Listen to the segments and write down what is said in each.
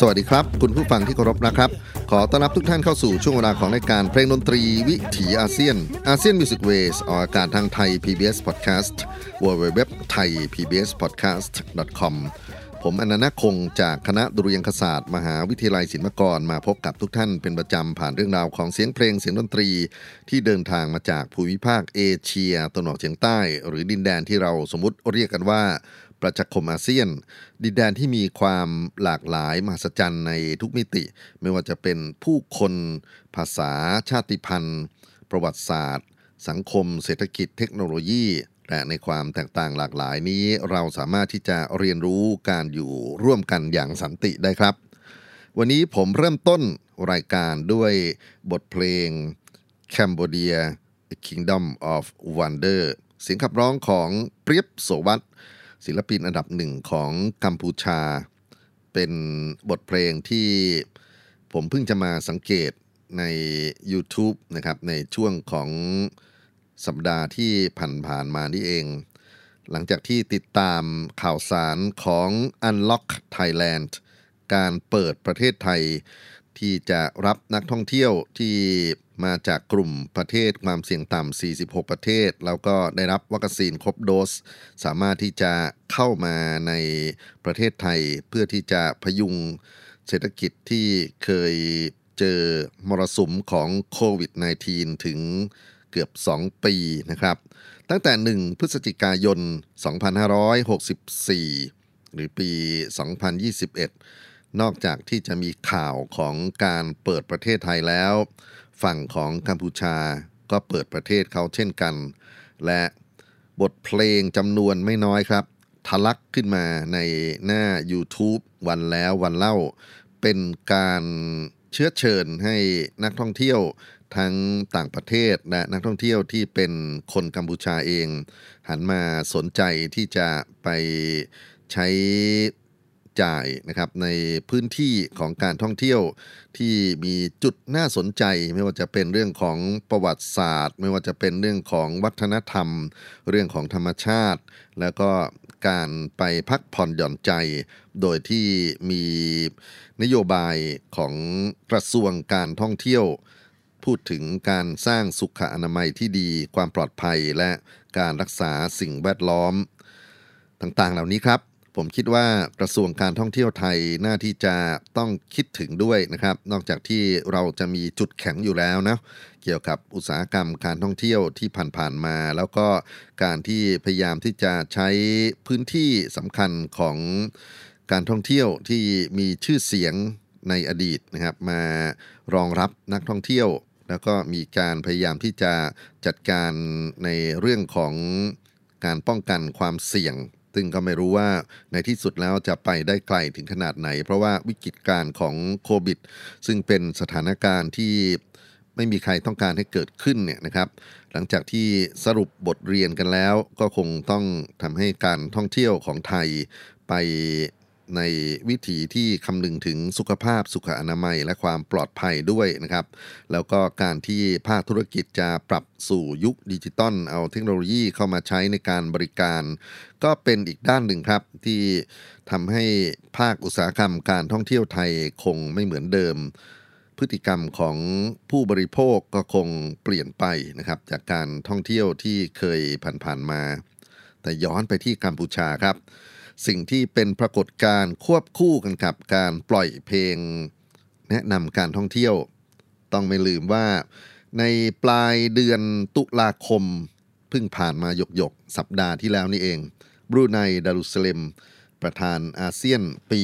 สวัสดีครับ คุณผู้ฟังที่เคารพนะครับ ขอต้อนรับทุกท่านเข้าสู่ช่วงเวลาของรายการเพลงดนตรีวิถีอาเซียน ASEAN Music Ways ออกอากาศทางไทย PBS Podcast w w w t h a i PBS Podcast com ผมอนันต์คงจากคณะดุริยางคศาสตร์มหาวิทยาลัยศิลปากรมาพบกับทุกท่านเป็นประจำผ่านเรื่องราวของเสียงเพลงเสียงดนตรี ที่เดินทางมาจากภูมิภาคเอเชียตะวันออกเฉียงใต้ หรือดินแดนที่เราสมมติเรียกกันว่า ประชาคมอาเซียน ดินแดนที่มีความหลากหลายมหัศจรรย์ในทุกมิติ ไม่ว่าจะเป็นผู้คนภาษาชาติพันธุ์ ประวัติศาสตร์ สังคม เศรษฐกิจเทคโนโลยีและในความแตกต่างหลากหลายนี้ เราสามารถที่จะเรียนรู้การอยู่ร่วมกันอย่างสันติได้ครับ วันนี้ผมเริ่มต้นรายการด้วยบทเพลง Cambodia Kingdom of Wonder เสียงขับร้องของเปรียบโสวัต ศิลปินอันดับหนึ่งของกัมพูชา เป็นบทเพลงที่ผมเพิ่งจะมาสังเกตใน YouTube นะครับในช่วงของสัปดาห์ที่ผ่านๆมานี่เอง หลังจากที่ติดตามข่าวสารของ Unlock Thailand การเปิดประเทศไทย ที่จะรับนักท่องเที่ยวที่ มาจากกลุ่มประเทศความเสี่ยงต่ำ 46 ประเทศ แล้วก็ได้รับวัคซีนครบโดส สามารถที่จะเข้ามาในประเทศไทย เพื่อที่จะพยุงเศรษฐกิจที่เคยเจอมรสุมของโควิด -19 ถึงเกือบ 2 ปีนะครับ ตั้งแต่ 1 พฤศจิกายน 2564 หรือปี 2021 นอกจากที่จะมีข่าวของการเปิดประเทศไทยแล้ว ฝั่งของกัมพูชาก็เปิดประเทศเขาเช่นกัน และบทเพลงจำนวนไม่น้อยครับ ทะลักขึ้นมาในหน้า YouTube วันแล้ววันเล่า เป็นการเชื้อเชิญให้นักท่องเที่ยวทั้งต่างประเทศและนักท่องเที่ยวที่เป็นคนกัมพูชาเอง หันมาสนใจที่จะไปใช้ จ่ายนะครับในพื้นที่ของการท่องเที่ยวที่มีจุดน่าสนใจ ไม่ว่าจะเป็นเรื่องของประวัติศาสตร์ ไม่ว่าจะเป็นเรื่องของวัฒนธรรม เรื่องของธรรมชาติ แล้วก็การไปพักผ่อนหย่อนใจ โดยที่มีนโยบายของกระทรวงการท่องเที่ยว พูดถึงการสร้างสุขอนามัยที่ดีความปลอดภัยและการรักษาสิ่งแวดล้อมต่างๆ เหล่านี้ครับ ผมคิดว่ากระทรวงการท่องเที่ยวไทยน่าที่จะต้องคิดถึงด้วยนะครับ นอกจากที่เราจะมีจุดแข็งอยู่แล้วนะเกี่ยวกับอุตสาหกรรมการท่องเที่ยวที่ผ่านๆมา แล้วก็การที่พยายามที่จะใช้พื้นที่สำคัญของการท่องเที่ยวที่มีชื่อเสียงในอดีตนะครับ มารองรับนักท่องเที่ยว แล้วก็มีการพยายามที่จะจัดการในเรื่องของการป้องกันความเสี่ยง ซึ่งก็ไม่รู้ว่าในที่สุดแล้วจะไปได้ไกลถึงขนาดไหน เพราะว่าวิกฤตการณ์ของโควิด ซึ่งเป็นสถานการณ์ที่ไม่มีใครต้องการให้เกิดขึ้นเนี่ยนะครับ หลังจากที่สรุปบทเรียนกันแล้ว ก็คงต้องทำให้การท่องเที่ยวของไทยไป ในวิถีที่คำนึงถึงสุขภาพสุขอนามัยและความปลอดภัยด้วยนะครับ แล้วก็การที่ภาคธุรกิจจะปรับสู่ยุคดิจิตอลเอาเทคโนโลยีเข้ามาใช้ในการบริการ ก็เป็นอีกด้านหนึ่งครับที่ทำให้ภาคอุตสาหกรรมการท่องเที่ยวไทยคงไม่เหมือนเดิมพฤติกรรมของผู้บริโภคก็คงเปลี่ยนไปนะครับ จากการท่องเที่ยวที่เคยผ่านๆมา แต่ย้อนไปที่กัมพูชาครับ สิ่งที่เป็นปรากฏการณ์ควบคู่กันกับการปล่อยเพลง แนะนำการท่องเที่ยว ต้องไม่ลืมว่าในปลายเดือนตุลาคมเพิ่งผ่านมาหยกหยกสัปดาห์ที่แล้วนี่เองบรูไนดารุสเลม ประธานอาเซียนปี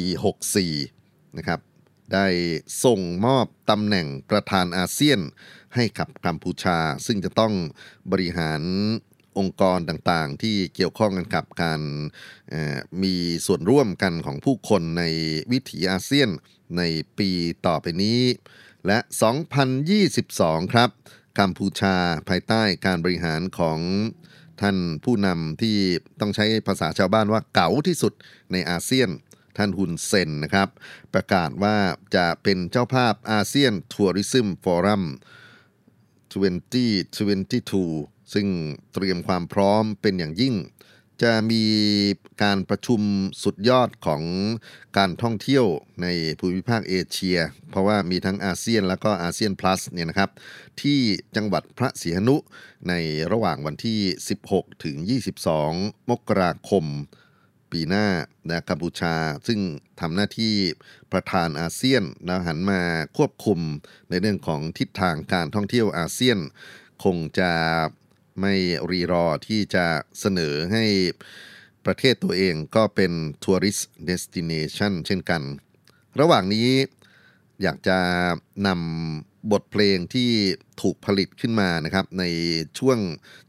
64 นะครับ ได้ส่งมอบตำแหน่งประธานอาเซียนให้กับกัมพูชา ซึ่งจะต้องบริหาร องค์กรต่างๆ ที่เกี่ยวข้องกันกับการมีส่วนร่วมกันของผู้คนในวิถีอาเซียนในปีต่อไปนี้ และ 2022 ครับกัมพูชาภายใต้การบริหารของท่านผู้นำที่ต้องใช้ภาษาชาวบ้านว่าเก๋าที่สุดในอาเซียน ท่านฮุนเซนนะครับ ประกาศว่าจะเป็นเจ้าภาพ ASEAN Tourism Forum 2022 ซึ่งเตรียมความพร้อมเป็นอย่างยิ่ง จะมีการประชุมสุดยอดของการท่องเที่ยวในภูมิภาคเอเชีย เพราะว่ามีทั้งอาเซียนแล้วก็อาเซียน plus เนี่ยนะครับ ที่จังหวัดพระสีหนุในระหว่างวันที่ 16 ถึง 22 มกราคมปีหน้านะกัมพูชา ซึ่งทำหน้าที่ประธานอาเซียนแล้วหันมาควบคุมในเรื่องของทิศทางการท่องเที่ยวอาเซียน คงจะ ไม่รีรอที่จะเสนอให้ประเทศตัวเองก็เป็นทัวริสต์เดสติเนชันเช่นกัน ระหว่างนี้อยากจะนำบทเพลงที่ถูกผลิตขึ้นมานะครับ ในช่วง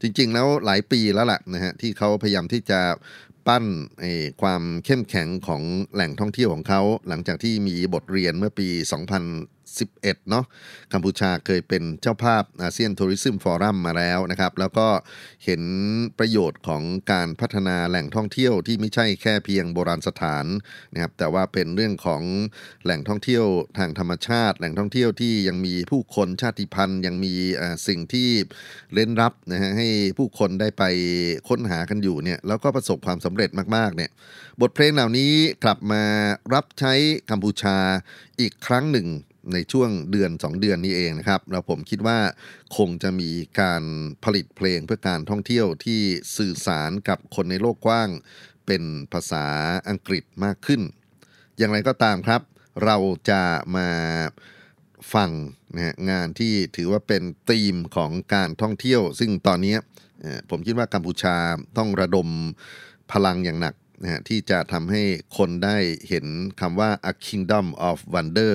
จริง ๆ แล้วหลายปีแล้วล่ะนะฮะที่เขาพยายามที่จะปั้นความเข้มแข็งของแหล่งท่องเที่ยวของเขา หลังจากที่มีบทเรียนเมื่อปี 2011 เนาะกัมพูชาเคยเป็นเจ้าภาพอาเซียนทัวริซึมฟอรัมมาแล้วนะครับ แล้วก็เห็นประโยชน์ของการพัฒนาแหล่งท่องเที่ยวที่ไม่ใช่แค่เพียงโบราณสถานนะครับแต่ว่าเป็นเรื่องของแหล่งท่องเที่ยวทางธรรมชาติ แหล่งท่องเที่ยวที่ยังมีผู้คนชาติพันธุ์ ยังมีสิ่งที่เร้นลับนะฮะให้ผู้คนได้ไปค้นหากันอยู่เนี่ยแล้วก็ประสบความสำเร็จมากๆเนี่ยบทเพลงเหล่านี้กลับมารับใช้กัมพูชาอีกครั้งหนึ่ง ในช่วงเดือน 2 เดือนนี้เองนะครับแล้วผมคิดว่าคงจะมีการผลิตเพลงเพื่อการท่องเที่ยวที่สื่อสารกับคนในโลกกว้าง เป็นภาษาอังกฤษมากขึ้น อย่างไรก็ตามครับ เราจะมาฟังนะงานที่ถือว่าเป็นธีมของการท่องเที่ยว ซึ่งตอนนี้ผมคิดว่ากัมพูชาต้องระดมพลังอย่างหนักนะที่จะทำให้คนได้เห็นคำว่า a kingdom of wonder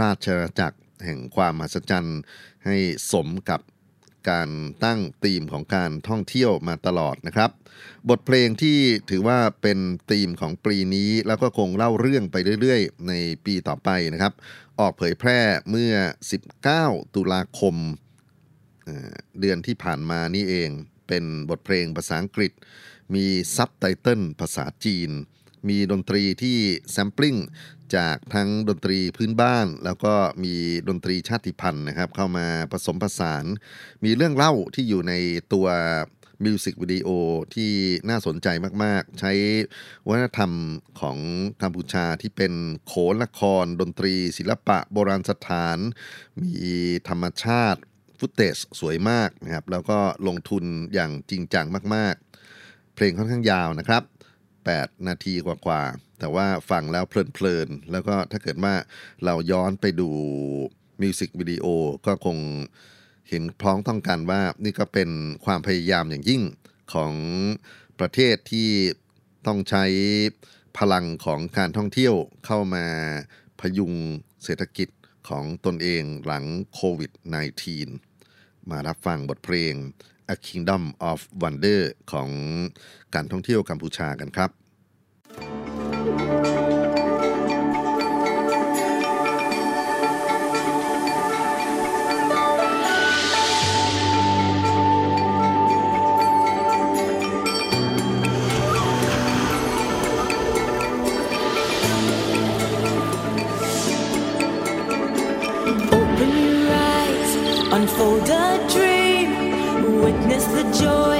ราชอาณาจักรแห่งความมหัศจรรย์ ให้สมกับการตั้งธีมของการท่องเที่ยวมาตลอดนะครับ บทเพลงที่ถือว่าเป็นธีมของปีนี้ แล้วก็คงเล่าเรื่องไปเรื่อยๆ ในปีต่อไปนะครับ ออกเผยแพร่เมื่อ 19 ตุลาคมเอ่อเดือนที่ผ่านมานี่เอง เป็นบทเพลงภาษาอังกฤษ มีซับไตเติลภาษาจีน มีดนตรีที่แซมปลิ้ง จากทั้งดนตรีพื้นบ้าน แล้วก็มีดนตรีชาติพันธุ์นะครับ เข้ามาผสมผสาน มีเรื่องเล่าที่อยู่ในตัวมิวสิกวิดีโอที่น่าสนใจมาก ๆ ใช้วัฒนธรรมของกัมพูชาที่เป็นโขนละคร ดนตรี ศิลปะ โบราณสถาน มีธรรมชาติฟุตเตจสวยมากนะครับ แล้วก็ลงทุนอย่างจริงจังมาก ๆ เพลงค่อนข้างยาวนะครับ 8 นาทีกว่าๆ แต่ว่าฟังแล้วเพลินๆ แล้วก็ถ้าเกิดว่าเราย้อนไปดูมิวสิกวิดีโอก็คงเห็นพร้องต้องกันว่านี่ก็เป็นความพยายามอย่างยิ่งของประเทศที่ต้องใช้พลังของการท่องเที่ยวเข้ามาพยุงเศรษฐกิจของตนเองหลังโควิด -19 มารับฟังบทเพลง A Kingdom of Wonder ของการท่องเที่ยวกัมพูชากันครับ Unfold a dream. witness the joy,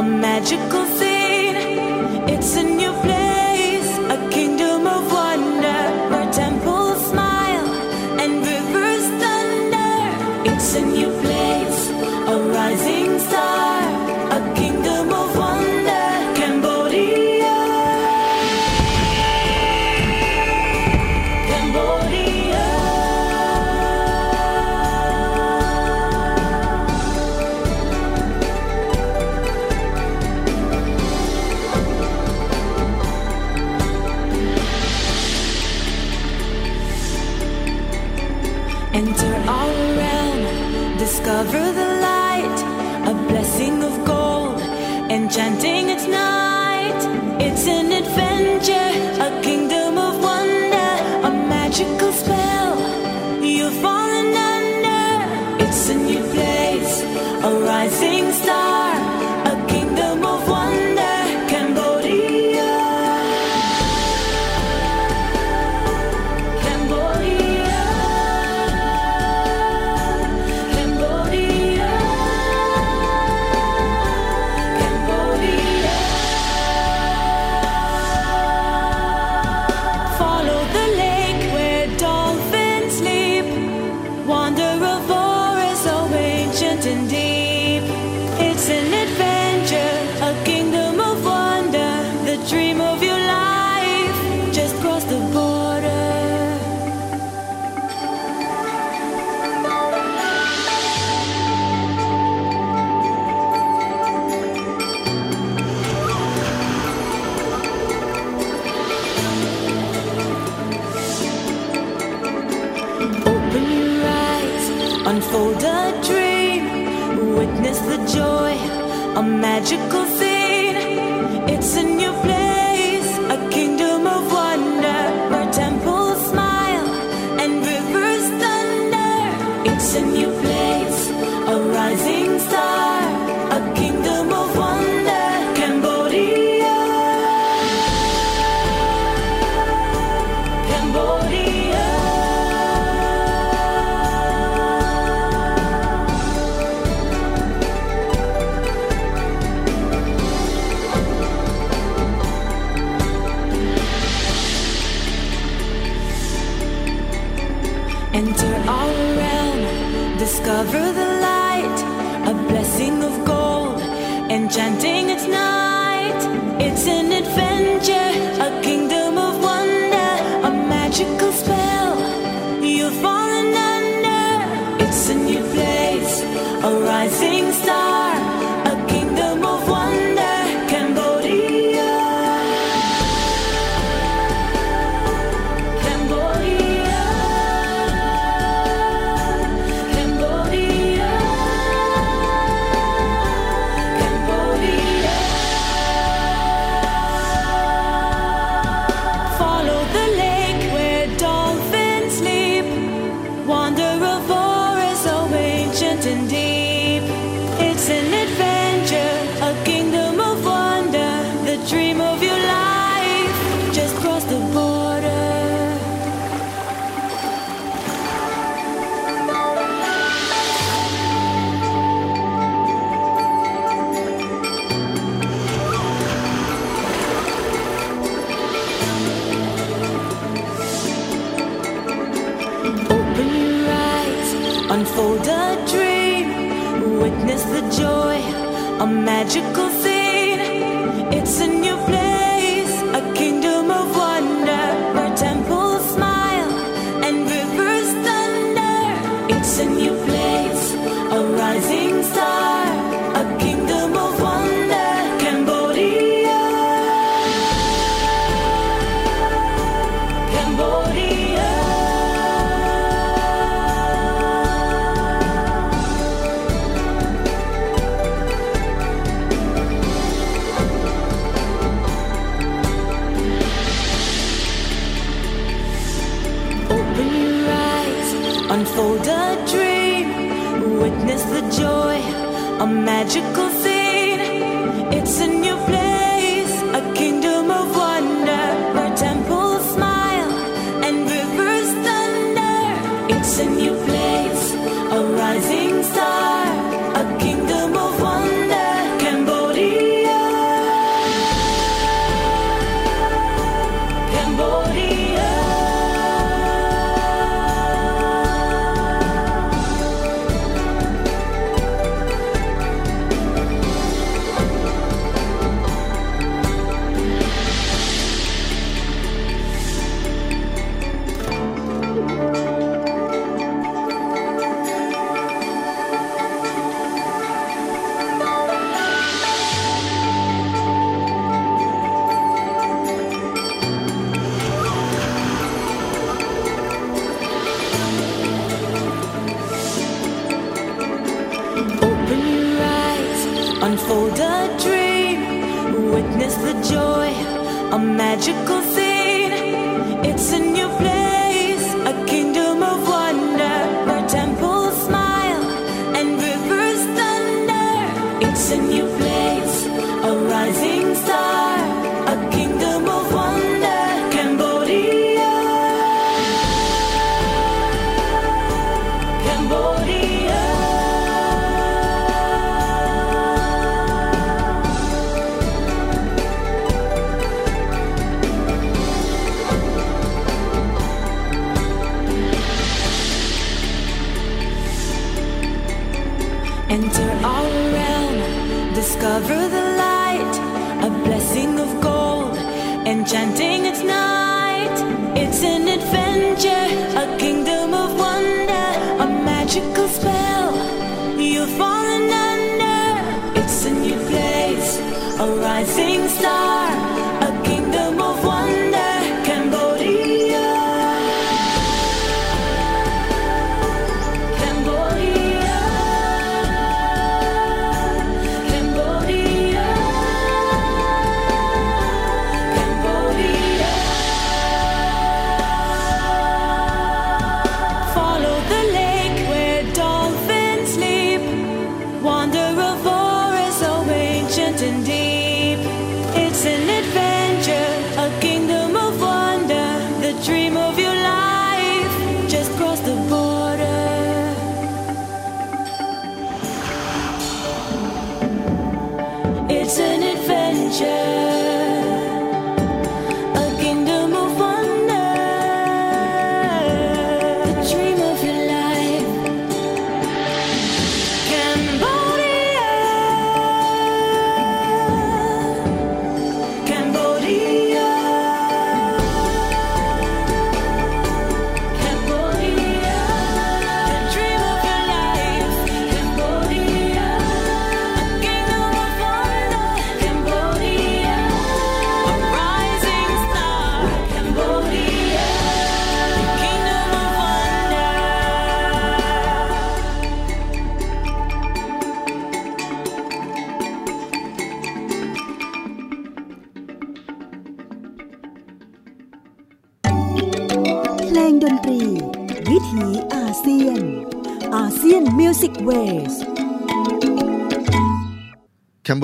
a magical thing. It's a new place, a kingdom of light. a rising star. magic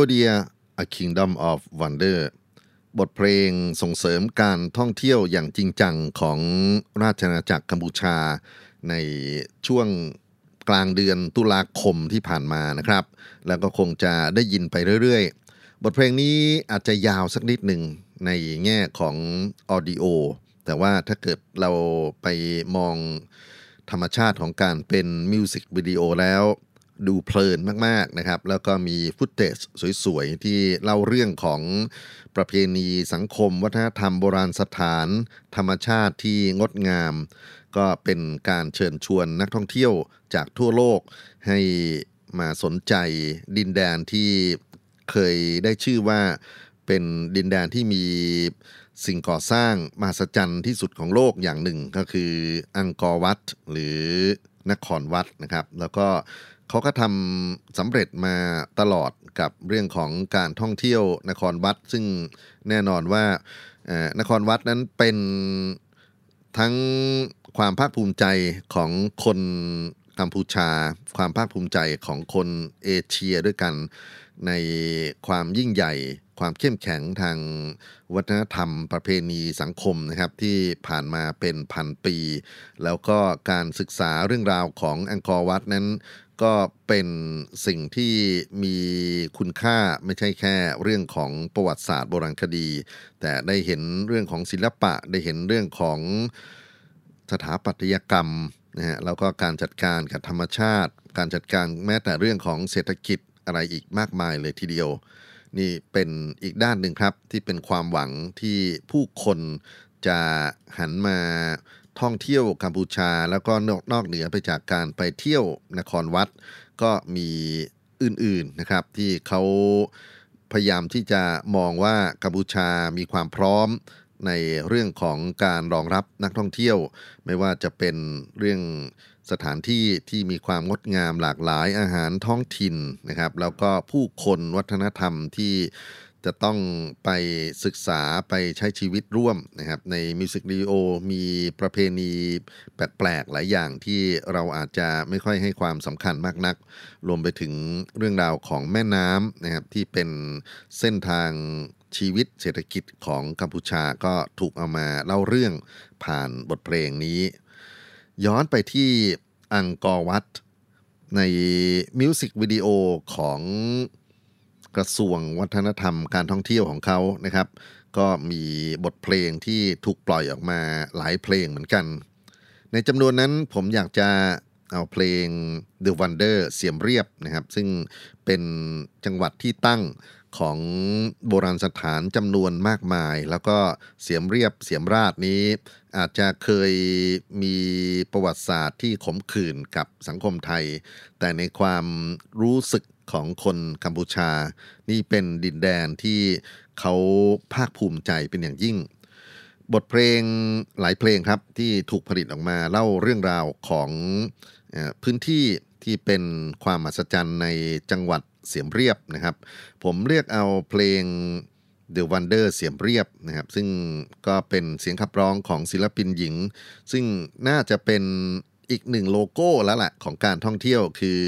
Cambodia A Kingdom of Wonder บทเพลงส่งเสริมการท่องเที่ยวอย่างจริงจังของราชอาณาจักรกัมพูชา ในช่วงกลางเดือนตุลาคมที่ผ่านมานะครับ แล้วก็คงจะได้ยินไปเรื่อยๆ บทเพลงนี้อาจจะยาวสักนิดหนึ่งในแง่ของออดิโอแต่ว่าถ้าเกิดเราไปมองธรรมชาติของการเป็นมิวสิกวิดีโอแล้ว ดูเพลินมากๆนะครับ แล้วก็มี footage สวยๆ ที่เล่าเรื่องของประเพณีสังคม วัฒนธรรมโบราณสถาน ธรรมชาติที่งดงาม ก็เป็นการเชิญชวนนักท่องเที่ยวจากทั่วโลกให้มาสนใจดินแดนที่เคยได้ชื่อว่าเป็นดินแดนที่มีสิ่งก่อสร้างมหัศจรรย์ที่สุดของโลกอย่างหนึ่งก็คืออังกอร์วัดหรือนครวัดนะครับ แล้วก็ เขาก็ทำสำเร็จมาตลอดกับเรื่องของการท่องเที่ยวนครวัด ซึ่งแน่นอนว่านครวัดนั้นเป็นทั้งความภาคภูมิใจของคนกัมพูชา ความภาคภูมิใจของคนเอเชียด้วยกันในความยิ่งใหญ่ ความเข้มแข็งทางวัฒนธรรมประเพณีสังคมนะครับที่ผ่านมาเป็นพันปี แล้วก็การศึกษาเรื่องราวของอังกอร์วัดนั้น ก็เป็นสิ่งที่มีคุณค่าไม่ใช่แค่เรื่องของประวัติศาสตร์โบราณคดี แต่ได้เห็นเรื่องของศิลปะได้เห็นเรื่องของสถาปัตยกรรมนะฮะแล้วก็การจัดการกับธรรมชาติ การจัดการแม้แต่เรื่องของเศรษฐกิจอะไรอีกมากมายเลยทีเดียว นี่เป็นอีกด้านหนึ่งครับที่เป็นความหวังที่ผู้คนจะหันมา ท่องเที่ยวกัมพูชา แล้วก็นอกนอกเหนือไปจากการไปเที่ยวนครวัด ก็มีอื่นๆนะครับ ที่เขาพยายามที่จะมองว่ากัมพูชามีความพร้อมในเรื่องของการรองรับนักท่องเที่ยว ไม่ว่าจะเป็นเรื่องสถานที่ที่มีความงดงามหลากหลายอาหารท้องถิ่นนะครับ แล้วก็ผู้คนวัฒนธรรมที่ จะต้องไปศึกษาไปใช้ชีวิตร่วมนะครับในมิวสิกวิดีโอมีประเพณีแปลกๆหลายอย่างที่เราอาจจะไม่ค่อยให้ความสำคัญมากนัก รวมไปถึงเรื่องราวของแม่น้ำนะครับที่เป็นเส้นทางชีวิตเศรษฐกิจของกัมพูชาก็ถูกเอามาเล่าเรื่องผ่านบทเพลงนี้ ย้อนไปที่อังกอร์วัดในมิวสิกวิดีโอของ กระทรวงวัฒนธรรมการท่องเที่ยวของเขานะครับ ก็มีบทเพลงที่ถูกปล่อยออกมาหลายเพลงเหมือนกัน ในจำนวนนั้นผมอยากจะเอาเพลง The Wonder เสียมเรียบนะครับ ซึ่งเป็นจังหวัดที่ตั้งของโบราณสถานจำนวนมากมาย แล้วก็เสียมเรียบเสียมราดนี้ อาจจะเคยมีประวัติศาสตร์ที่ขมขื่นกับสังคมไทย แต่ในความรู้สึก ของคนกัมพูชา นี่เป็นดินแดนที่เขาภาคภูมิใจเป็นอย่างยิ่ง บทเพลงหลายเพลงครับที่ถูกผลิตออกมาเล่าเรื่องราวของพื้นที่ที่เป็นความมหัศจรรย์ในจังหวัดเสียมเรียบนะครับ ผมเรียกเอาเพลง The Wonder เสียมเรียบนะครับ ซึ่งก็เป็นเสียงขับร้องของศิลปินหญิง ซึ่งน่าจะเป็นอีกหนึ่งโลโก้แล้วแหละของการท่องเที่ยวคือ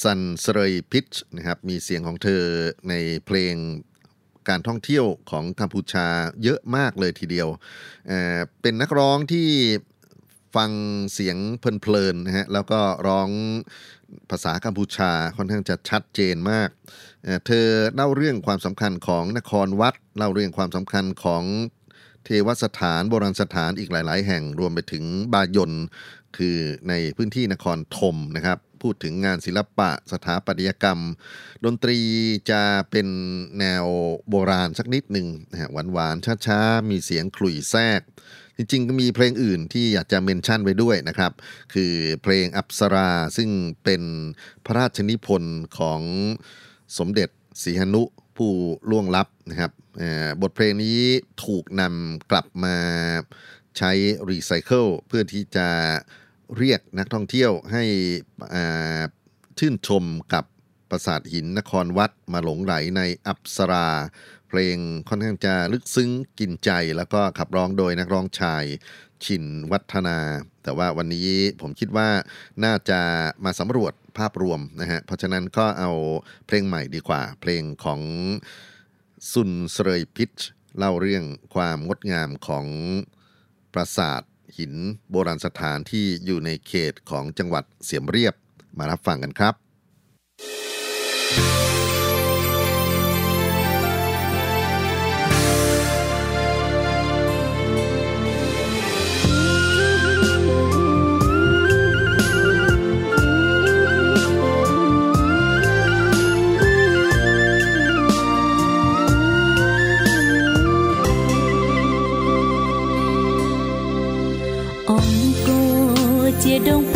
ซันสเรยพิชนะครับมีเสียงของเธอในเพลงการท่องเที่ยวของกัมพูชาเยอะมากเลยทีเดียวเเป็นนักร้องที่ฟังเสียงเพลินๆนะฮะแล้วก็ร้องภาษากัมพูชาค่อนข้างจะชัดเจนมากเเธอเล่าเรื่องความสำคัญของนครวัด เล่าเรื่องความสำคัญของเทวสถานโบราณสถานอีกหลาย ๆ แห่งรวมไปถึงบายนคือในพื้นที่นครธมนะครับ พูดถึงงานศิลปะ สถาปัตยกรรม ดนตรีจะเป็นแนวโบราณสักนิดหนึ่งนะฮะหวานๆช้าๆ มีเสียงขลุ่ยแทรก จริงๆ ก็มีเพลงอื่นที่อยากจะ mention ไว้ด้วยนะครับ คือเพลงอัปสราซึ่งเป็นพระราชนิพนธ์ของสมเด็จสีหนุผู้ล่วงลับนะครับบทเพลงนี้ถูกนำกลับมาใช้รีไซเคิลเพื่อที่จะ เรียกนักท่องเที่ยวให้ชื่นชมกับปราสาทหินนครวัดมาหลงไหลในอัปสรา เพลงค่อนข้างจะลึกซึ้งกินใจแล้วก็ขับร้องโดยนักร้องชายชินวัฒนา แต่ว่าวันนี้ผมคิดว่าน่าจะมาสำรวจภาพรวมนะฮะ เพราะฉะนั้นก็เอาเพลงใหม่ดีกว่า เพลงของซุนเสรยพิชเล่าเรื่องความงดงามของปราสาท หินโบราณสถานที่อยู่ในเขตของจังหวัดเสียมเรียบมารับฟังกันครับ 街灯。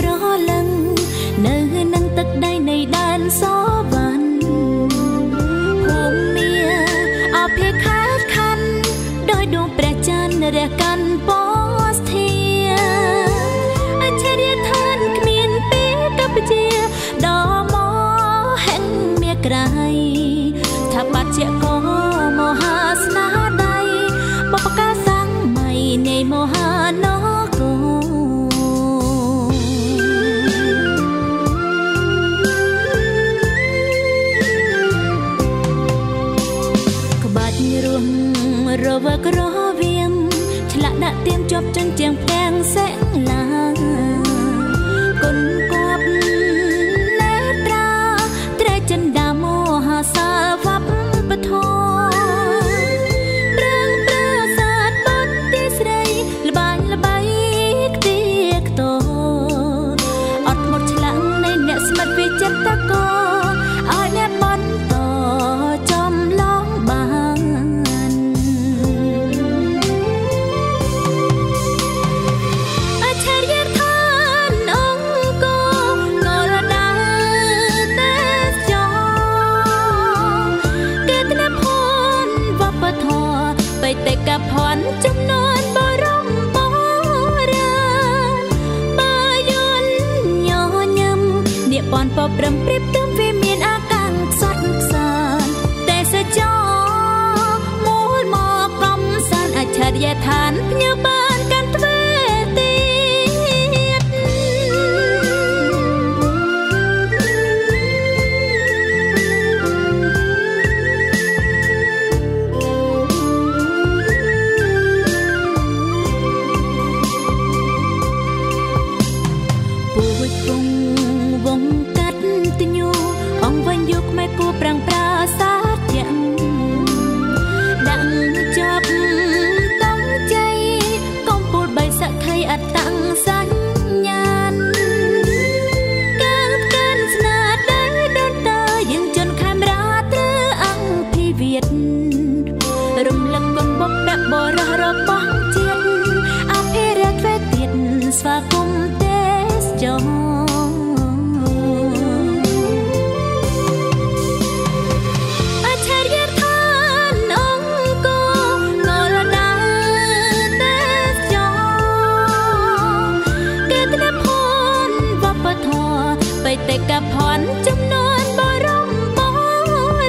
កភណ្ឌចំនួនបរមបុ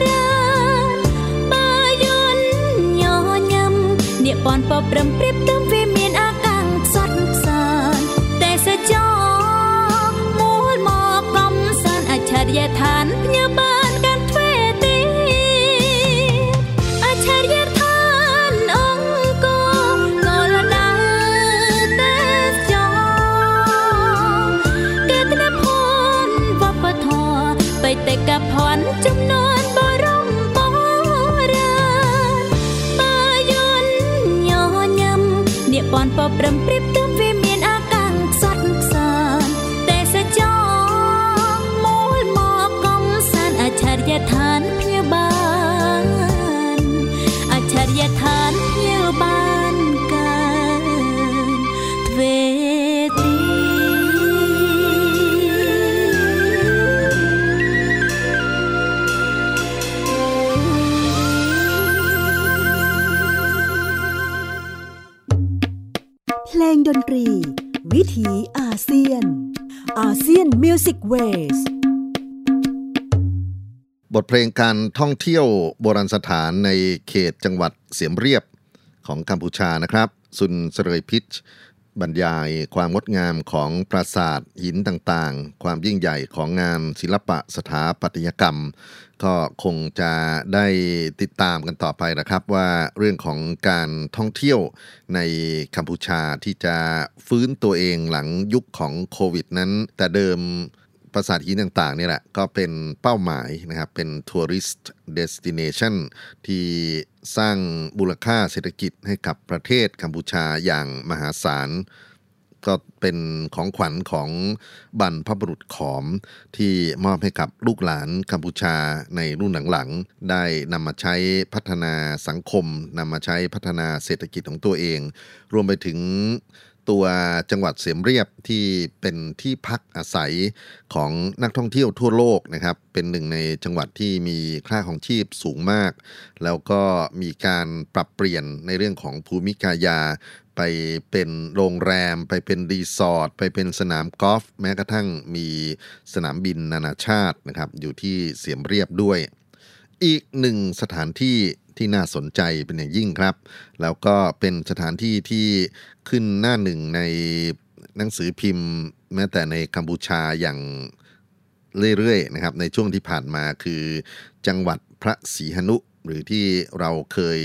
រាណបាយនញញឹមនាបនពព្រឹមព្រៀបទើ ASEAN Music Waysบทเพลงการท่องเที่ยวโบราณสถานในเขตจังหวัดเสียมเรียบของกัมพูชานะครับ สุนเสรยพิชบรรยายความงดงามของปราสาทหินต่างๆ ความยิ่งใหญ่ของงานศิลปะสถาปัตยกรรม ก็คงจะได้ติดตามกันต่อไปนะครับ ว่าเรื่องของการท่องเที่ยวในกัมพูชาที่จะฟื้นตัวเองหลังยุคของโควิดนั้น แต่เดิมปราสาทหินต่างๆนี่แหละก็เป็นเป้าหมายนะครับ เป็นทัวริสต์เดสติเนชันที่สร้างมูลค่าเศรษฐกิจให้กับประเทศกัมพูชาอย่างมหาศาล ก็เป็นของขวัญของบรรพบุรุษขอมที่มอบให้กับลูกหลานกัมพูชาในรุ่นหลังๆ ได้นำมาใช้พัฒนาสังคมนำมาใช้พัฒนาเศรษฐกิจของตัวเอง รวมไปถึง ตัวจังหวัดเสียมเรียบที่เป็นที่พักอาศัยของนักท่องเที่ยวทั่วโลกนะครับ เป็นหนึ่งในจังหวัดที่มีค่าครองชีพสูงมาก แล้วก็มีการปรับเปลี่ยนในเรื่องของภูมิกายภาพ ไปเป็นโรงแรม ไปเป็นรีสอร์ทไปเป็นสนามกอล์ฟแม้กระทั่งมีสนามบินนานาชาตินะครับ อยู่ที่เสียมเรียบด้วย อีกหนึ่งสถานที่ ที่น่าสนใจเป็นอย่างยิ่งครับ แล้วก็เป็นสถานที่ที่ขึ้นหน้าหนึ่งในหนังสือพิมพ์ แม้แต่ในกัมพูชาอย่างเรื่อยๆนะครับในช่วงที่ผ่านมาคือจังหวัดพระศรีหนุหรือที่เราเคย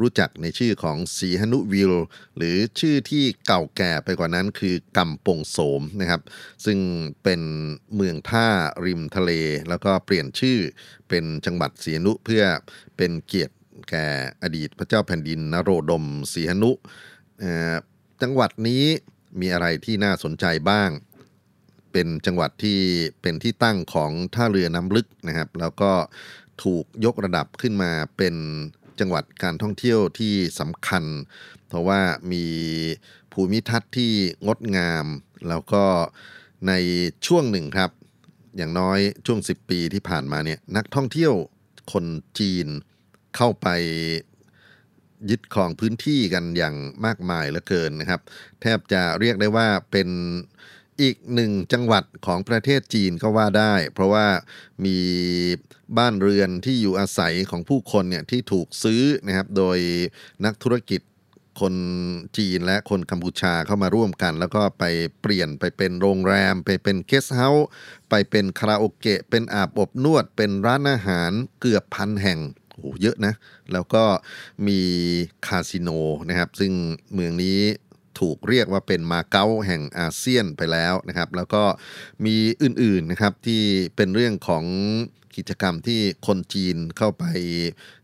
รู้จักในชื่อของสีหนุวิลหรือชื่อที่เก่าแก่ไปกว่านั้นคือกำปงโสมนะครับ ซึ่งเป็นเมืองท่าริมทะเล แล้วก็เปลี่ยนชื่อเป็นจังหวัดสีหนุเพื่อเป็นเกียรติ แก่อดีตพระเจ้าแผ่นดินนโรดมสีหนุเอ่อจังหวัดนี้มีอะไรที่น่าสนใจบ้าง เป็นจังหวัดที่เป็นที่ตั้งของท่าเรือน้ำลึกนะครับ แล้วก็ถูกยกระดับขึ้นมาเป็นจังหวัดการท่องเที่ยวที่สำคัญ เพราะว่ามีภูมิทัศน์ที่งดงาม แล้วก็ในช่วงหนึ่งครับ อย่างน้อยช่วง 10 ปีที่ผ่านมาเนี่ยนักท่องเที่ยวคนจีน เข้าไปยึดครองพื้นที่กันอย่างมากมายเหลือเกินนะครับ แทบจะเรียกได้ว่าเป็นอีกหนึ่งจังหวัดของประเทศจีนก็ว่าได้ เพราะว่ามีบ้านเรือนที่อยู่อาศัยของผู้คนเนี่ยที่ถูกซื้อนะครับโดยนักธุรกิจคนจีนและคนกัมพูชาเข้ามาร่วมกัน แล้วก็ไปเปลี่ยนไปเป็นโรงแรม ไปเป็นเกสเฮาส์ไปเป็นคาราโอเกะเป็นอาบอบนวด เป็นร้านอาหารเกือบพันแห่ง โอ้โหเยอะนะ แล้วก็มีคาสิโนนะครับ ซึ่งเมืองนี้ถูกเรียกว่าเป็นมาเก๊าแห่งอาเซียนไปแล้วนะครับ แล้วก็มีอื่นๆนะครับที่เป็นเรื่องของกิจกรรมที่คนจีนเข้าไป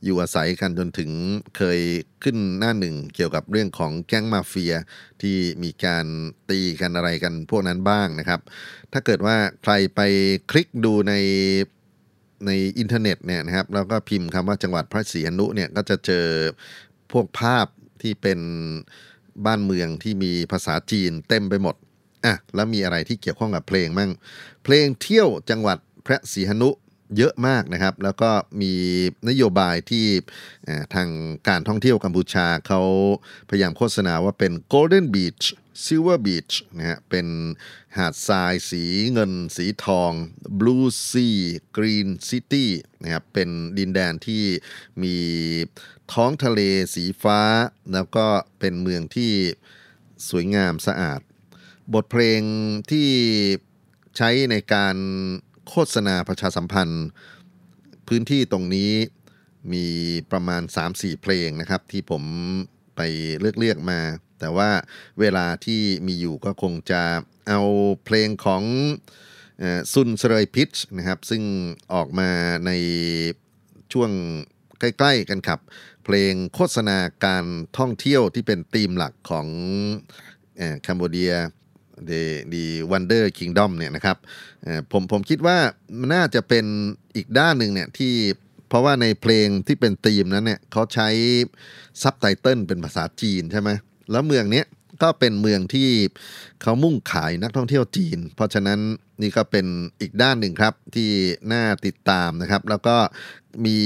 อยู่อาศัยกันจนถึงเคยขึ้นหน้าหนึ่งเกี่ยวกับเรื่องของแก๊งมาเฟียที่มีการตีกันอะไรกันพวกนั้นบ้างนะครับ ถ้าเกิดว่าใครไปคลิกดูใน ในอินเทอร์เน็ตเนี่ยนะครับแล้วก็พิมพ์คำว่าจังหวัดพระศรีอนุเนี่ยก็จะเจอพวกภาพที่เป็นบ้านเมืองที่มีภาษาจีนเต็มไปหมดอะแล้วมีอะไรที่เกี่ยวข้องกับเพลงมั่งเพลงเที่ยวจังหวัดพระศรีอนุเยอะมากนะครับ แล้วก็มีนโยบายที่ทางการท่องเที่ยวกัมพูชาเขาพยายามโฆษณาว่าเป็น Golden Beach Silver Beach นะฮะเป็นหาดทรายสีเงินสีทอง Blue Sea Green City นะครับเป็นดินแดนที่มีท้องทะเลสีฟ้า แล้วก็เป็นเมืองที่สวยงามสะอาด บทเพลงที่ใช้ในการโฆษณาประชาสัมพันธ์ พื้นที่ตรงนี้มีประมาณ 3-4 เพลงนะครับ ที่ผมไปเลือกเลือกมาแต่ว่าเวลาที่มีอยู่ก็คงจะเอาเพลงของซุนเสรยพิชนะครับ ซึ่งออกมาในช่วงใกล้ ๆ กันครับ เพลงโฆษณาการท่องเที่ยวที่เป็นธีมหลักของแคนโบเดีย The The Wonder Kingdom เนี่ยนะครับผมผมคิดว่ามันน่าจะเป็นอีกด้านหนึ่งเนี่ยที่เพราะว่าในเพลงที่เป็นธีมนั้นเนี่ยเขาใช้ซับไตเติลเป็นภาษาจีนใช่ไหม แล้วเมืองเนี้ยก็เป็นเมืองที่เขามุ่งขายนักท่องเที่ยวจีน เพราะฉะนั้นนี่ก็เป็นอีกด้านหนึ่งครับที่น่าติดตามนะครับ แล้วก็มี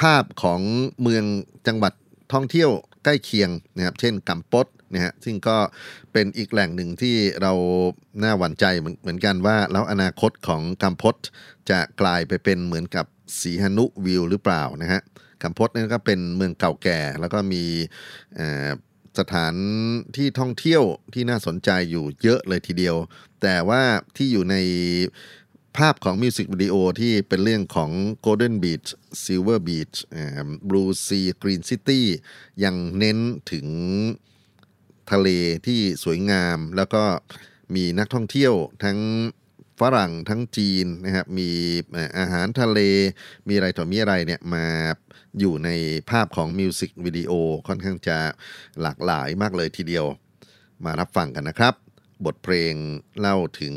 ภาพของเมืองจังหวัดท่องเที่ยวใกล้เคียงนะครับ เช่นกัมปตนะฮะซึ่งก็เป็นอีกแหล่งหนึ่งที่เราน่าหวั่นใจเหมือนกันว่า แล้วอนาคตของกัมพตจะกลายไปเป็นเหมือนกับสีหนุวิวหรือเปล่านะฮะกัมพตนี่ก็เป็นเมืองเก่าแก่ แล้วก็มี สถานที่ท่องเที่ยวที่น่าสนใจอยู่เยอะเลยทีเดียว แต่ว่าที่อยู่ในภาพของมิวสิกวิดีโอที่เป็นเรื่องของ Golden Beach Silver Beach Blue Sea Green City ยังเน้นถึงทะเลที่สวยงาม แล้วก็มีนักท่องเที่ยวทั้ง ฝรั่งทั้งจีนนะครับมีเอ่ออาหารทะเล มีอะไรต่อมีอะไรเนี่ยมาอยู่ในภาพของมิวสิกวิดีโอค่อนข้างจะหลากหลายมากเลยทีเดียว มารับฟังกันนะครับ บทเพลงเล่าถึง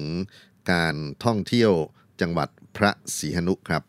การท่องเที่ยวจังหวัดพระศรีหนุครับ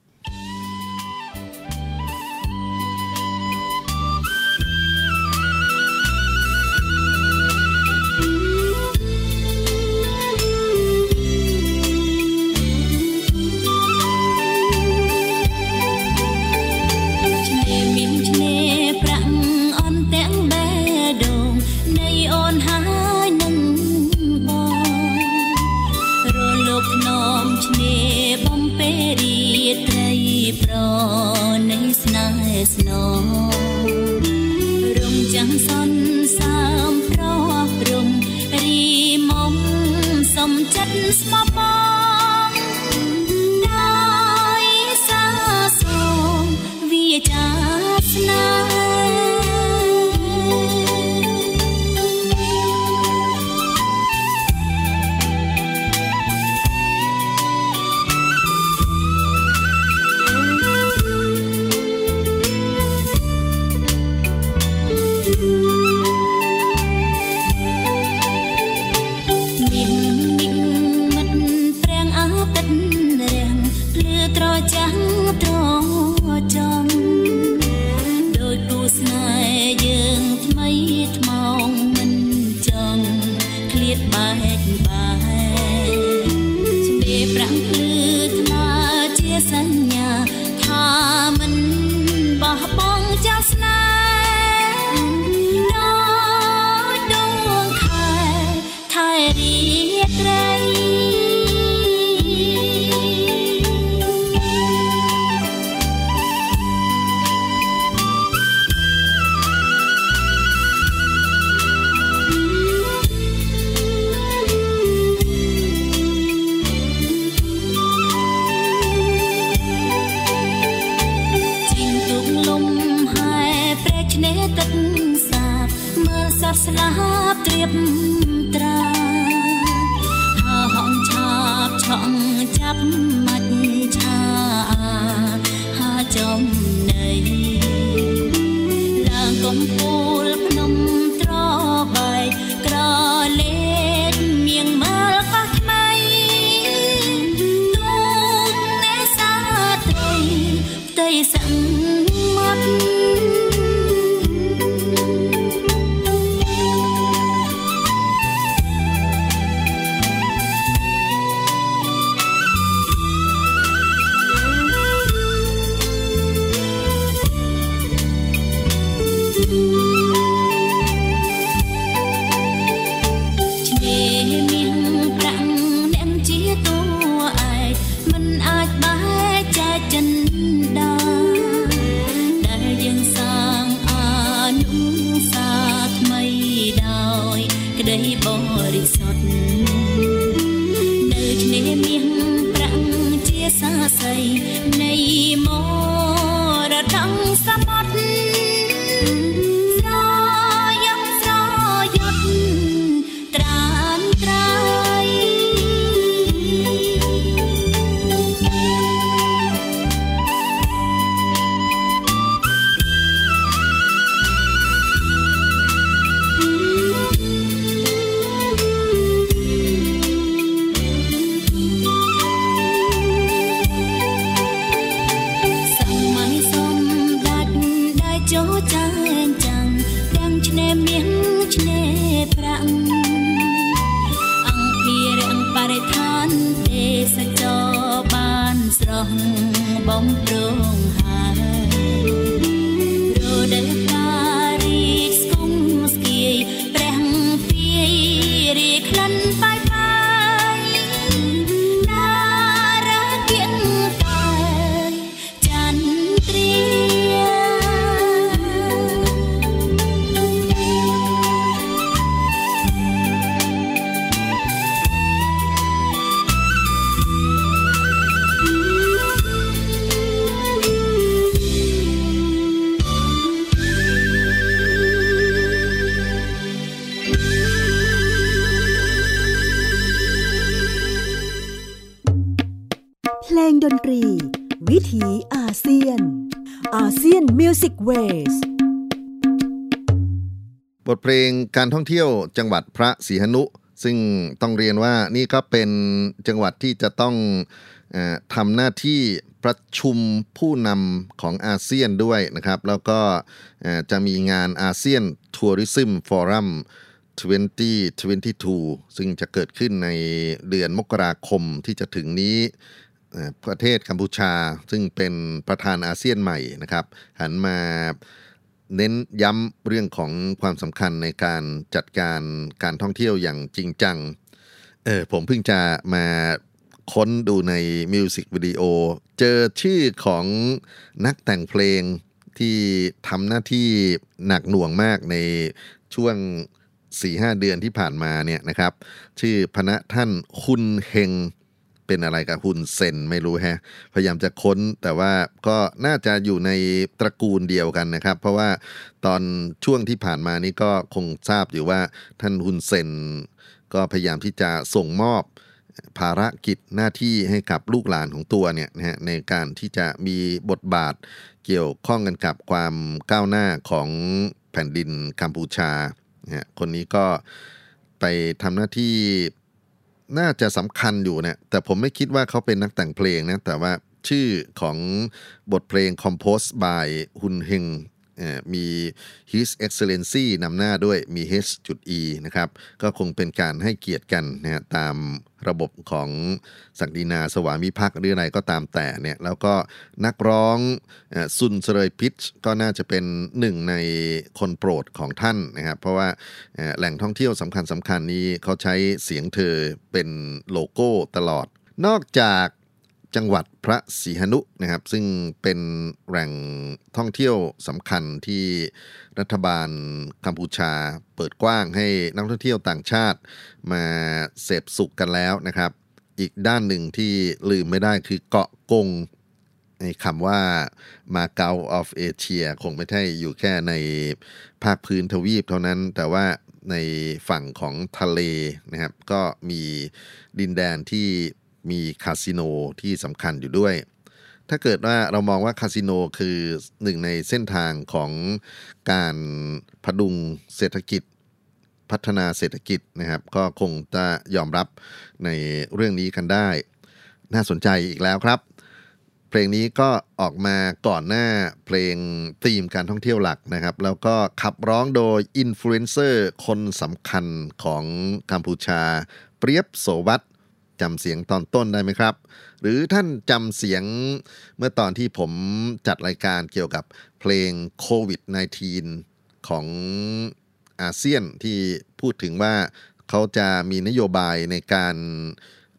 ប់ត្រៀបត្រាហើហងឆាបឆក់ចាប់មាច់ឆាហាចំន័យឡើងកំពូលភ្នំត្របែកក្រលេតមៀងមើលកោះថ្មីទូកនេសាទត្រីផ្ទៃសមុ bóng đường hà การท่องเที่ยวจังหวัดพระศรีหนุ ซึ่งต้องเรียนว่านี่ก็เป็นจังหวัดที่จะต้องอทำหน้าที่ประชุมผู้นำของอาเซียนด้วยนะครับ แล้วก็จะมีงานอาเซียนทัวริซึมฟอรัม2022 ซึ่งจะเกิดขึ้นในเดือนมกราคมที่จะถึงนี้ประเทศกัมพูชา ซึ่งเป็นประธานอาเซียนใหม่นะครับ หันมา เน้นย้ำเรื่องของความสำคัญในการจัดการการท่องเที่ยวอย่างจริงจัง เออผมเพิ่งจะมาค้นดูในมิวสิกวิดีโอเจอชื่อของนักแต่งเพลงที่ทำหน้าที่หนักหน่วงมากในช่วง4-5 เดือนที่ผ่านมาเนี่ยนะครับ ชื่อพนะท่านฮุนเฮง เป็นอะไรกับฮุนเซนไม่รู้แฮะ พยายามจะค้นแต่ว่าก็น่าจะอยู่ในตระกูลเดียวกันนะครับ เพราะว่าตอนช่วงที่ผ่านมานี้ก็คงทราบอยู่ว่าท่านฮุนเซนก็พยายามที่จะส่งมอบภารกิจหน้าที่ให้กับลูกหลานของตัวเนี่ยนะฮะในการที่จะมีบทบาทเกี่ยวข้องกันกับความก้าวหน้าของแผ่นดินกัมพูชาคนนี้ก็ไปทำหน้าที่ น่าจะสำคัญอยู่เนี่ยแต่ผมไม่คิดว่าเขาเป็นนักแต่งเพลงนะแต่ว่าชื่อของบทเพลง Compose by ฮุนเฮง มี His Excellency นำหน้าด้วยมี H จุด E นะครับก็คงเป็นการให้เกียรติกันนะฮะตามระบบของศักดินาสวามิภักดิ์หรืออะไรก็ตามแต่เนี่ยแล้วก็นักร้องซุนเสรยพิชก็น่าจะเป็นหนึ่งในคนโปรดของท่านนะครับเพราะว่าแหล่งท่องเที่ยวสำคัญสำคัญนี้เขาใช้เสียงเธอเป็นโลโก้ตลอด นอกจาก จังหวัดพระศรีหนุนะครับ ซึ่งเป็นแหล่งท่องเที่ยวสำคัญที่รัฐบาลกัมพูชาเปิดกว้างให้นักท่องเที่ยวต่างชาติมาเสพสุขกันแล้วนะครับ อีกด้านหนึ่งที่ลืมไม่ได้คือเกาะกงในคำว่ามาเกาออฟเอเชียคงไม่ใช่อยู่แค่ในภาคพื้นทวีปเท่านั้น แต่ว่าในฝั่งของทะเลนะครับ ก็มีดินแดนที่ มีคาสิโนที่สำคัญอยู่ด้วย ถ้าเกิดว่าเรามองว่าคาสิโนคือหนึ่งในเส้นทางของการพดุงเศรษฐกิจพัฒนาเศรษฐกิจนะครับ ก็คงจะยอมรับในเรื่องนี้กันได้ น่าสนใจอีกแล้วครับ เพลงนี้ก็ออกมาก่อนหน้าเพลงธีมการท่องเที่ยวหลักนะครับ แล้วก็ขับร้องโดยอินฟลูเอนเซอร์คนสำคัญของกัมพูชา เปรียบโสวัต จำเสียงตอนต้นได้ไหมครับ หรือท่านจำเสียงเมื่อตอนที่ผมจัดรายการเกี่ยวกับเพลงโควิด -19 ของอาเซียนที่พูดถึงว่าเขาจะมีนโยบายในการ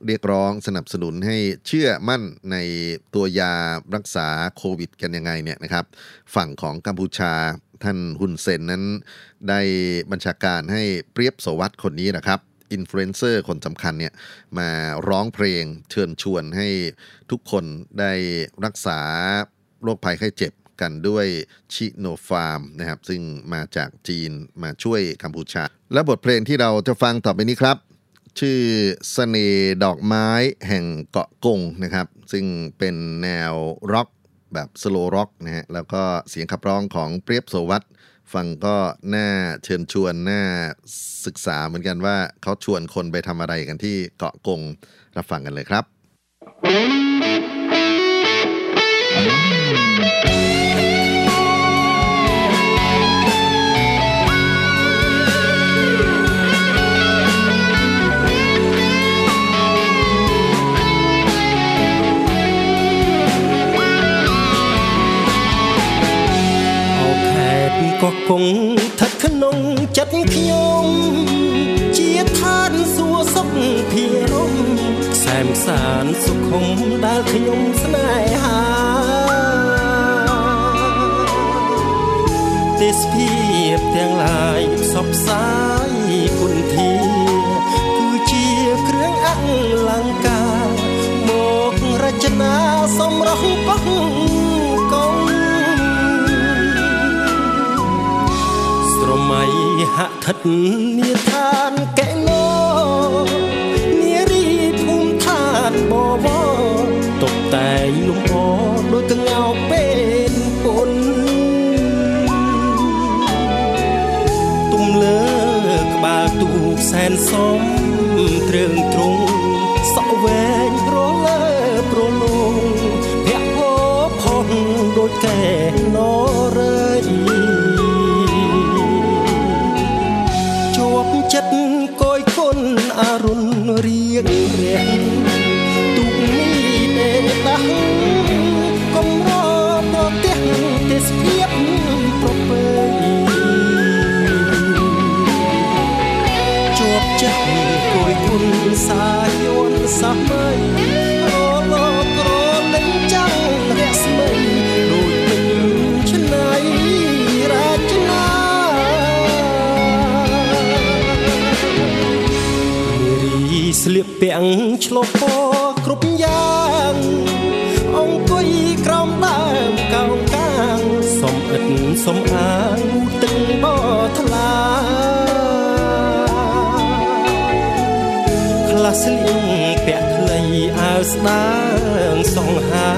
เรียกร้องสนับสนุนให้เชื่อมั่นในตัวยารักษาโควิด กันยังไงเนี่ยนะครับ ฝั่งของกัมพูชาท่านฮุนเซนนั้น ได้บัญชาการให้เปรียบโสวัตคนนี้นะครับ อินฟลูเอนเซอร์คนสำคัญเนี่ยมาร้องเพลงเชิญชวนให้ทุกคนได้รักษาโรคภัยไข้เจ็บกันด้วยซิโนฟาร์มนะครับ ซึ่งมาจากจีนมาช่วยกัมพูชา และบทเพลงที่เราจะฟังต่อไปนี้ครับ ชื่อเสน่ห์ดอกไม้แห่งเกาะกงนะครับ ซึ่งเป็นแนวร็อกแบบ slow rock นะฮะแล้วก็เสียงขับร้องของเปรียบโสวัต ฟังก็น่าเชิญชวนน่าศึกษาเหมือนกันว่าเขาชวนคนไปทำอะไรกันที่เกาะกงรับฟังกันเลยครับ ក៏គង់ស្ថិតក្នុងចិត្តខ្ញុំជាឋានសួគ៌សុខភិរមខ្សែមសានសុខុមដែលខ្ញុំស្នេហាទេសភាពទាំងឡាយផ្សព្វផ្សាយគុណធាគឺជាគ្រឿងអលង្ការ ហដ្ឋិតនាឋានកែណោនារីភូមិឋានបវរតុបតែងលំអដូចកងោកពេលពុនទុំលើក្បាលទូកសែនសំត្រឹងទ្រង់សក់វែ រុណរៀងរះទុកនេះទេដាស់កុំរប្រទះទេសភាពប្រពៃជាប់ចិត្តកយគុណសាយនសម័យ ពាក់ឆ្លុះពណ៌គ្រប់យ៉ាងអង្គុយក្រោមដើមកោងកាងសំអិតសំអាងទឹកបថ្លាខ្លះស្លៀងពាក់ខ្លីអាវស្ដាងសង្ហា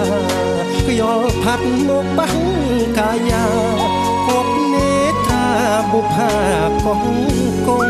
ខ្យល់ផាត់មកបាំងកាយាគប់នេថាបុផាកងកង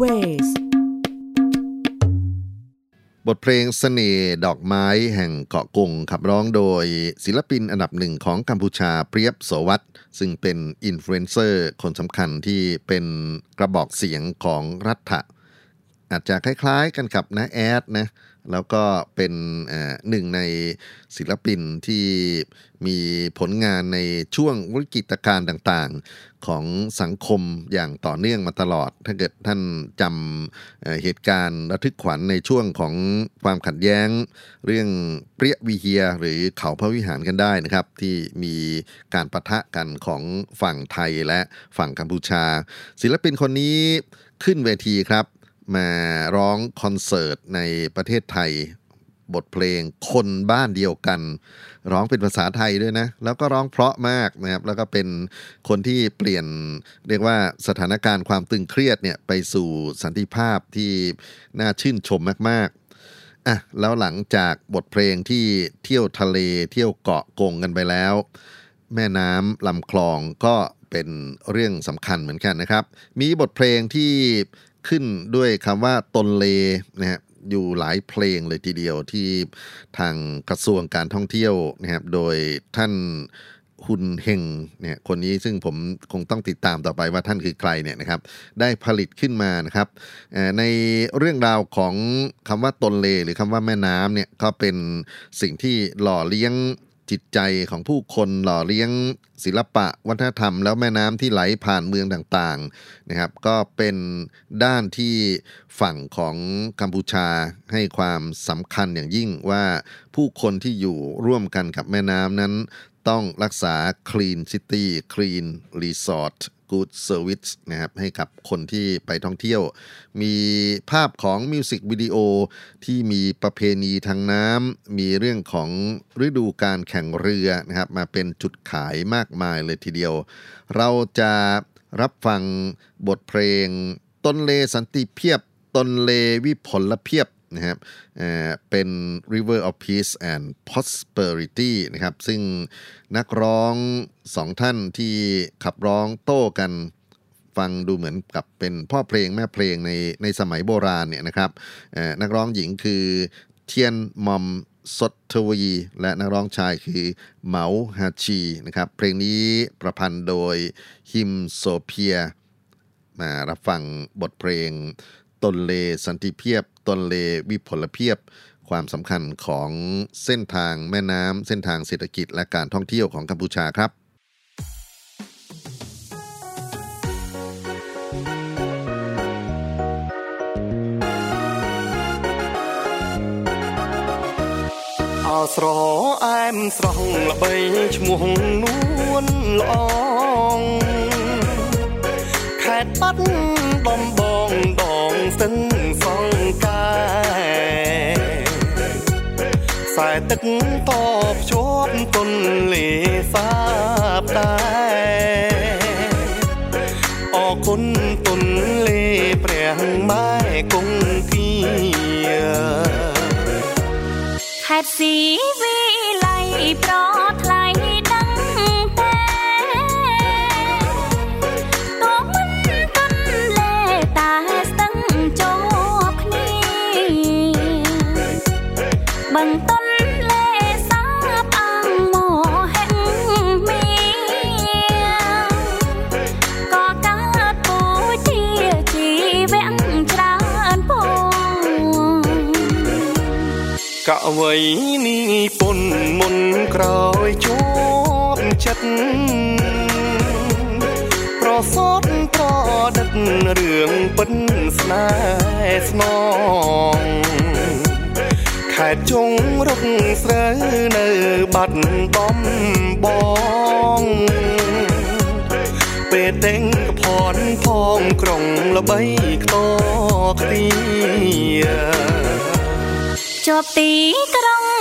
Ways บทเพลงเสน่ห์ดอกไม้แห่งเกาะกงขับร้องโดยศิลปินอันดับหนึ่งของกัมพูชาเปรียบโสวัตซึ่งเป็นอินฟลูเอนเซอร์คนสำคัญที่เป็นกระบอกเสียงของรัฐะอาจจะคล้ายๆกันกับนะแอดนะ แล้วก็เป็นหนึ่งในศิลปินที่มีผลงานในช่วงวิกฤตการณ์ต่างๆ ของสังคมอย่างต่อเนื่องมาตลอด ถ้าเกิดท่านจำเหตุการณ์ระทึกขวัญในช่วงของความขัดแย้ง เรื่องเปรี้ยวีเฮียหรือเขาพระวิหารกันได้นะครับ ที่มีการประทะกันของฝั่งไทยและฝั่งกัมพูชา ศิลปินคนนี้ขึ้นเวทีครับ มาร้องคอนเสิร์ตในประเทศไทย บทเพลงคนบ้านเดียวกัน ร้องเป็นภาษาไทยด้วยนะ แล้วก็ร้องเพราะมากนะครับ แล้วก็เป็นคนที่เปลี่ยนเรียกว่าสถานการณ์ความตึงเครียดเนี่ยไปสู่สันติภาพที่น่าชื่นชมมากๆอะแล้วหลังจากบทเพลงที่เที่ยวทะเลเที่ยวเกาะกงกันไปแล้ว แม่น้ำลำคลองก็เป็นเรื่องสำคัญเหมือนกันนะครับ มีบทเพลงที่ ขึ้นด้วยคำว่าตนเลนะฮะอยู่หลายเพลงเลยทีเดียวที่ทางกระทรวงการท่องเที่ยวนะครับโดยท่านฮุนเฮงเนี่ยคนนี้ซึ่งผมคงต้องติดตามต่อไปว่าท่านคือใครเนี่ยนะครับได้ผลิตขึ้นมานะครับในเรื่องราวของคำว่าตนเลหรือคำว่าแม่น้ำเนี่ยก็เป็นสิ่งที่หล่อเลี้ยงจิตใจของผู้คนหล่อเลี้ยง ศิลปะ วัฒนธรรม แล้วแม่น้ำที่ไหลผ่านเมืองต่างๆนะครับ ก็เป็นด้านที่ฝั่งของกัมพูชาให้ความสำคัญอย่างยิ่งว่าผู้คนที่อยู่ร่วมกันกับแม่น้ำนั้น ต้องรักษา Clean City Clean Resort Good Service นะครับให้กับคนที่ไปท่องเที่ยว มีภาพของมิวสิกวิดีโอที่มีประเพณีทางน้ำมีเรื่องของฤดูการแข่งเรือนะครับมาเป็นจุดขายมากมายเลยทีเดียว เราจะรับฟังบทเพลงต้นเลสันติเพียบต้นเลวิผลเพียบนะครับเเป็น River of Peace and Prosperity นะครับ ซึ่งนักร้องสองท่านที่ขับร้องโต้กันฟังดูเหมือนกับเป็นพ่อเพลงแม่เพลงในในสมัยโบราณเนี่ยนะครับนักร้องหญิงคือเทียนมอม สดทวี และนักร้องชายคือเหมาฮาชีนะครับ เพลงนี้ประพันธ์โดยฮิมโซเพีย มารับฟังบทเพลงตนเลสันติเพียบ ตนเลวิผลเพียบ ความสำคัญของเส้นทางแม่น้ำเส้นทางเศรษฐกิจและการท่องเที่ยวของกัมพูชาครับ ស្រអែមស្រស់ល្បីឈ្មោះនួនល្អងខេត្តបាត់ដំបងដងសិនសង្កែខ្សែទឹកតភ្ជាប់ទុនលេសាបដែ see អ្វីនេះពុនមុនក្រោយជួបចិត្តប្រសពប្រដិតរឿងពិនស្នេហ៍ស្នងខេត្តជុងរុកស្រូវនៅបាត់ដំបងពេលតែងកផនផងក្រុងល្បីខ្ទខ្ទា ជាប់ទីក្រុង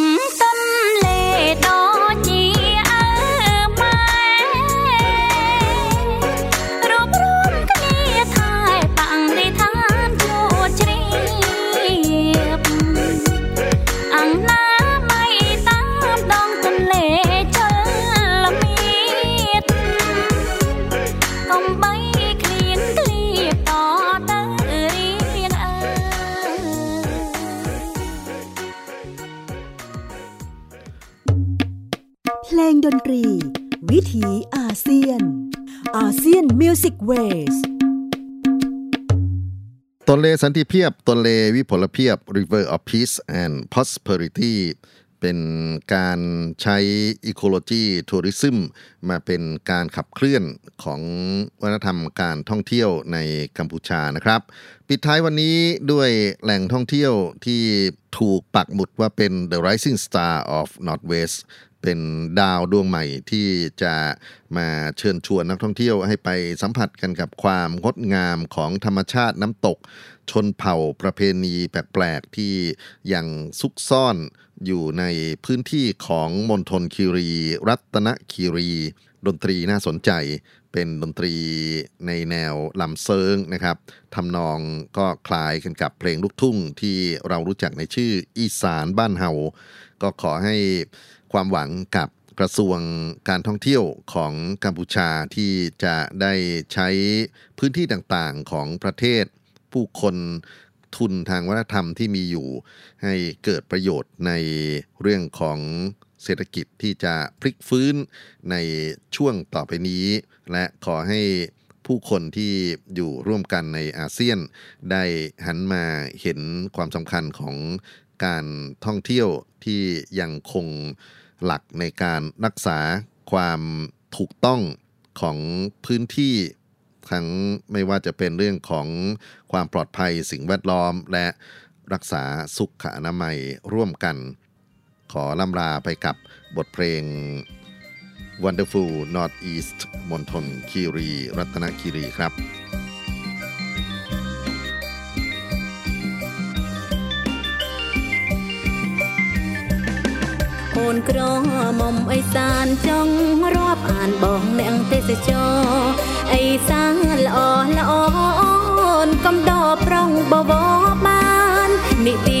Mm-hmm. Music Waveตนเลสันติเพียบตนเลวิผลเพียบ River of Peace and Prosperity เป็นการใช้ Ecology Tourism มาเป็นการขับเคลื่อนของวัฒนธรรมการท่องเที่ยวในกัมพูชานะครับ ปิดท้ายวันนี้ด้วยแหล่งท่องเที่ยวที่ถูกปักหมุดว่าเป็น The Rising Star of Northwest เป็นดาวดวงใหม่ที่จะมาเชิญชวนนักท่องเที่ยวให้ไปสัมผัสกันกับความงดงามของธรรมชาติน้ำตก ชนเผ่าประเพณีแปลก ๆ ที่ยังซุกซ่อนอยู่ในพื้นที่ของมณฑลคีรี รัตนคีรี ดนตรีน่าสนใจเป็นดนตรีในแนวลำเซิงนะครับทำนองก็คล้ายกันกับเพลงลูกทุ่งที่เรารู้จักในชื่ออีสานบ้านเฮาก็ขอให้ ความหวังกับกระทรวงการท่องเที่ยวของกัมพูชาที่จะได้ใช้พื้นที่ต่างๆของประเทศ ผู้คนทุนทางวัฒนธรรมที่มีอยู่ ให้เกิดประโยชน์ในเรื่องของเศรษฐกิจที่จะพลิกฟื้นในช่วงต่อไปนี้ และขอให้ผู้คนที่อยู่ร่วมกันในอาเซียน ได้หันมาเห็นความสำคัญของ การท่องเที่ยวที่ยังคงหลักในการรักษาความถูกต้องของพื้นที่ ทั้งไม่ว่าจะเป็นเรื่องของความปลอดภัยสิ่งแวดล้อม และรักษาสุขอนามัยร่วมกัน ขอล่ำลาไปกับบทเพลง Wonderful Northeast มณฑลคีรี รัตนคีรีครับ អូនក្រមុំអីសានចង់រាប់អានបងអ្នកទេសចរអីសានល្អល្អអូនកំដរប្រុងបវរបាននិទា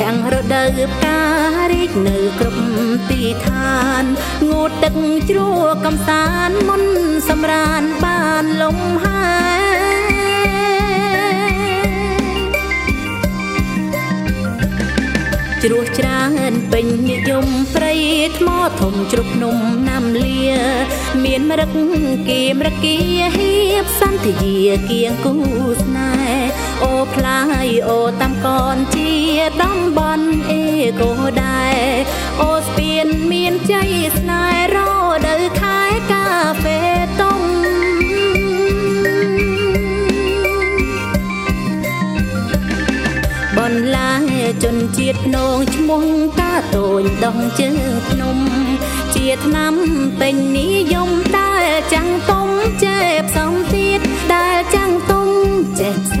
ខាងរដូវផ្ការីកនៅគ្រប់ទីឋានងូតទឹកជ្រោះកំសាន្តមុនសម្រានបានលំហែ ជ្រោះច្រានពេញនិយមព្រៃថ្មធំជ្រុកភ្នំណាំលា មានមរឹកគីមរគាហៀបសន្ធាគៀងគូស្នេហ៍អូផ្លាយអូតាំកនជាតំបន់អេកូដែរអូស្ពានមានជ័យស្នេហ៍រដូវខែកាហ្វេតុ ជនជាតិភ្នងឈ្មោះតាតូនដងជើភ្នំ ជាឆ្នាំពេញនិយមតើចាំងតុំចេះផ្សំទៀតតើចាំងតុំចេះ